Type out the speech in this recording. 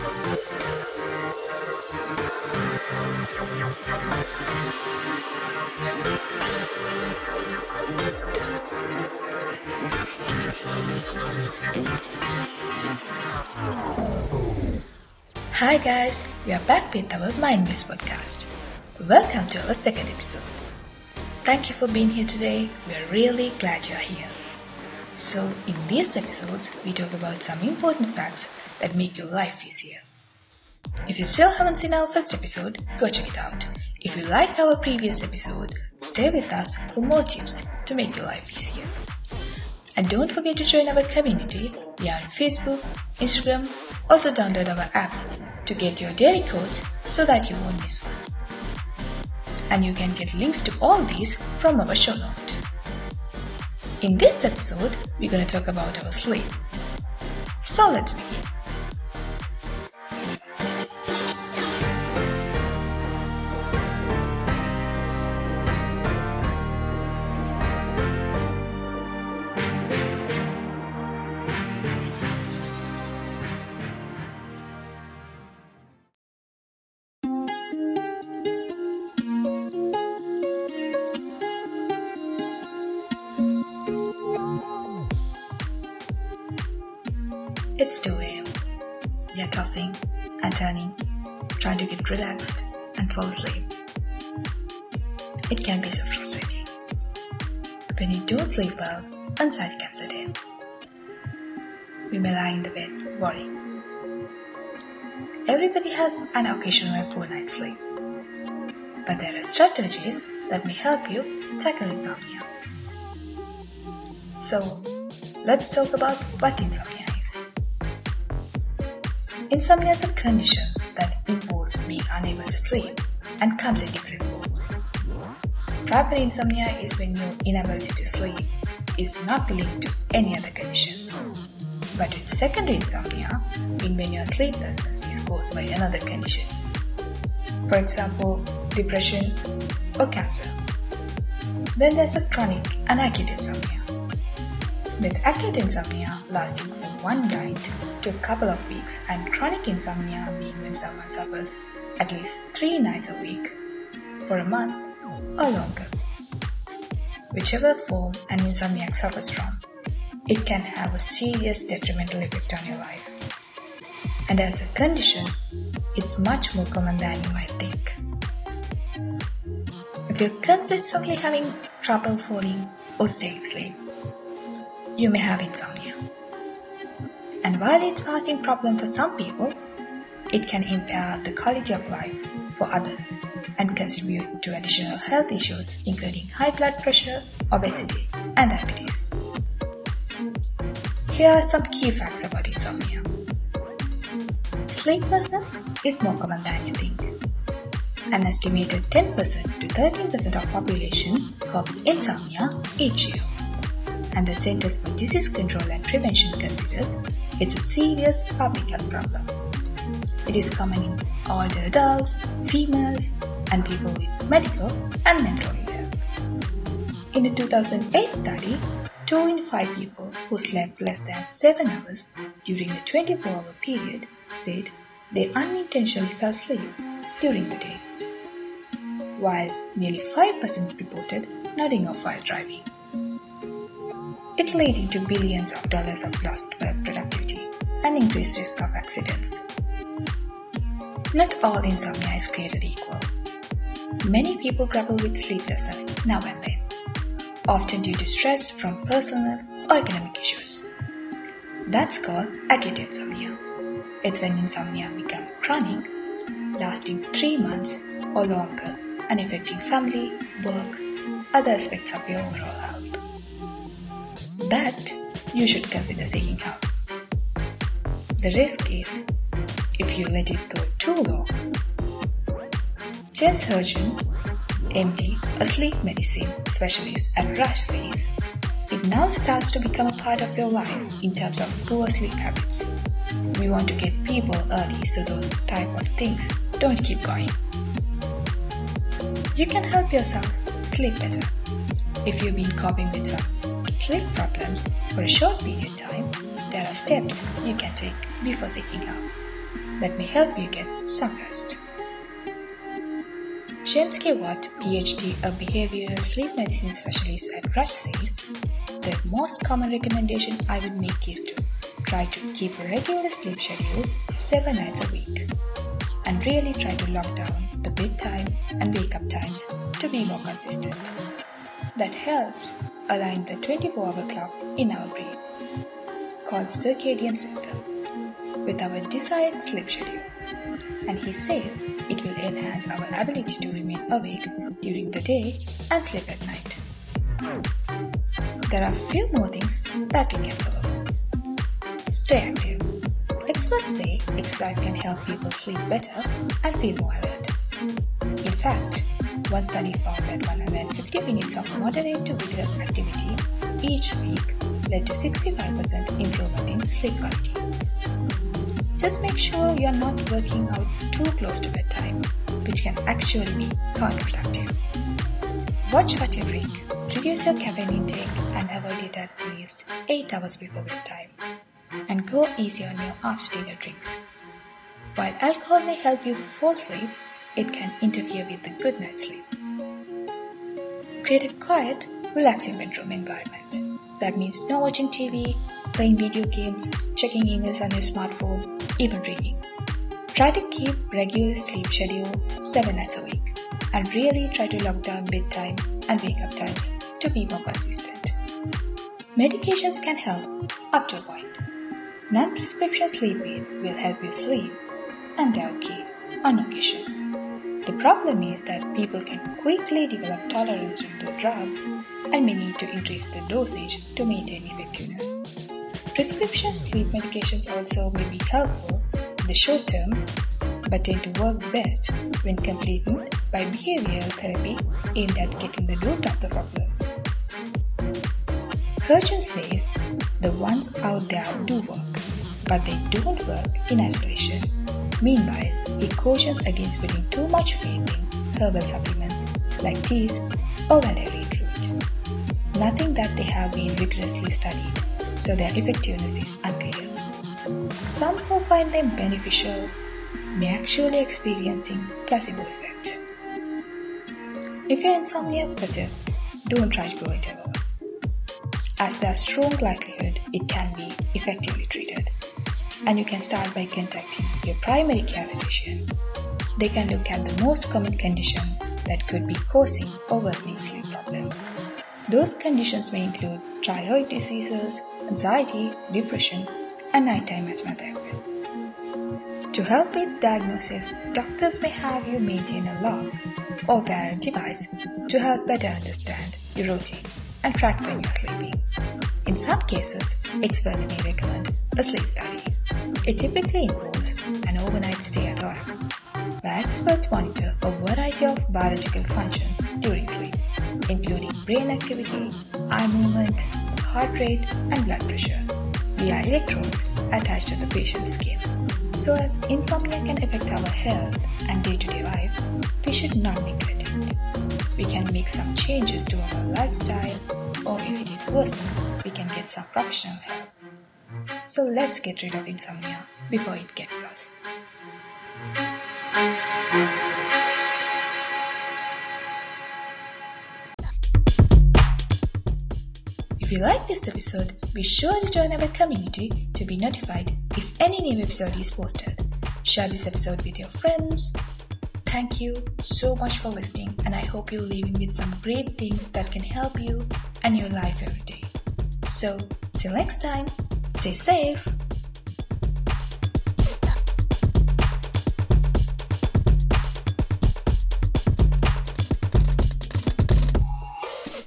Hi guys, we are back with our Mind News podcast. Welcome to our second episode. Thank you for being here today. We are really glad you are here. So, in these episodes, we talk about some important facts that make your life easier. If you still haven't seen our first episode, go check it out. If you like our previous episode, stay with us for more tips to make your life easier. And don't forget to join our community. On Facebook, Instagram, also download our app to get your daily codes so that you won't miss one. And you can get links to all these from our show note. In this episode, we're going to talk about our sleep. So let's begin. It's 2 am. You're tossing and turning, trying to get relaxed and fall asleep. It can be so frustrating. When you don't sleep well, anxiety can set in. We may lie in the bed worrying. Everybody has an occasional poor night's sleep. But there are strategies that may help you tackle insomnia. So, let's talk about what insomnia. Insomnia is a condition that involves being unable to sleep and comes in different forms. Primary insomnia is when your inability to sleep is not linked to any other condition. But with secondary insomnia, when your sleeplessness is caused by another condition. For example, depression or cancer. Then there's a chronic and acute insomnia. With acute insomnia lasting from one night to a couple of weeks and chronic insomnia being when someone suffers at least three nights a week for a month or longer. Whichever form an insomniac suffers from, it can have a serious detrimental effect on your life. And as a condition, it's much more common than you might think. If you're consistently having trouble falling or staying asleep, you may have insomnia. And while it's a passing problem for some people, it can impair the quality of life for others and contribute to additional health issues including high blood pressure, obesity, and diabetes. Here are some key facts about insomnia. Sleeplessness is more common than you think. An estimated 10% to 13% of population copy insomnia each year. And the Centers for Disease Control and Prevention considers it's a serious public health problem. It is common in older adults, females, and people with medical and mental health. In a 2008 study, 2 in 5 people who slept less than 7 hours during a 24 hour period said they unintentionally fell asleep during the day, while nearly 5% reported nodding off while driving. It leading to billions of dollars of lost work productivity and increased risk of accidents. Not all insomnia is created equal. Many people grapple with sleeplessness now and then, often due to stress from personal or economic issues. That's called acute insomnia. It's when insomnia becomes chronic, lasting three months or longer and affecting family, work, other aspects of your overall. That you should consider seeking help. The risk is if you let it go too long. James Surgeon, MD, a sleep medicine specialist at Rush says, it now starts to become a part of your life in terms of poor sleep habits. We want to get people early so those type of things don't keep going. You can help yourself sleep better. If you've been coping with some sleep problems for a short period of time, there are steps you can take before seeking help. that may help you get some rest. Shemsky Watt, PhD, a behavioral sleep medicine specialist at Rush says, the most common recommendation I would make is to try to keep a regular sleep schedule 7 nights a week and really try to lock down the bedtime and wake up times to be more consistent. That helps align the 24 hour clock in our brain called circadian system with our desired sleep schedule and he says it will enhance our ability to remain awake during the day and sleep at night. There are few more things that we can follow. Stay active. Experts say exercise can help people sleep better and feel more alert. In fact, one study found that 150 minutes of moderate to vigorous activity each week led to 65% improvement in sleep quality. Just make sure you're not working out too close to bedtime, which can actually be counterproductive. Watch what you drink, reduce your caffeine intake, and avoid it at least 8 hours before bedtime. And go easy on your after dinner drinks. While alcohol may help you fall asleep, it can interfere with the good night's sleep. Create a quiet, relaxing bedroom environment. That means no watching TV, playing video games, checking emails on your smartphone, even reading. Try to keep regular sleep schedule 7 nights a week and really try to lock down bedtime and wake up times to be more consistent. Medications can help up to a point. Non-prescription sleep aids will help you sleep and they're okay on occasion. The problem is that people can quickly develop tolerance to the drug and may need to increase the dosage to maintain effectiveness. Prescription sleep medications also may be helpful in the short term but tend to work best when completed by behavioral therapy aimed at getting the root of the problem. Kurchin says the ones out there do work, but they don't work in isolation. Meanwhile, he cautions against putting too much faith in herbal supplements like teas or valerian root. Nothing that they have been rigorously studied, so their effectiveness is unclear. Some who find them beneficial may actually experiencing placebo effect. If your insomnia persists, don't try to go it alone, as there's strong likelihood it can be effectively treated. And you can start by contacting your primary care physician. They can look at the most common condition that could be causing or worsening sleep problem. Those conditions may include thyroid diseases, anxiety, depression, and nighttime asthma attacks. To help with diagnosis, doctors may have you maintain a log or wear a device to help better understand your routine and track when you're sleeping. In some cases, experts may recommend a sleep study. It typically involves an overnight stay at a lab, where experts monitor a variety of biological functions during sleep, including brain activity, eye movement, heart rate, and blood pressure via electrodes attached to the patient's skin. So as insomnia can affect our health and day-to-day life, we should not neglect it. We can make some changes to our lifestyle or if it is worse, we can get some professional help. So let's get rid of insomnia before it gets us. If you like this episode, be sure to join our community to be notified if any new episode is posted. Share this episode with your friends. Thank you so much for listening, and I hope you're leaving with some great things that can help you and your life every day. So, till next time, stay safe.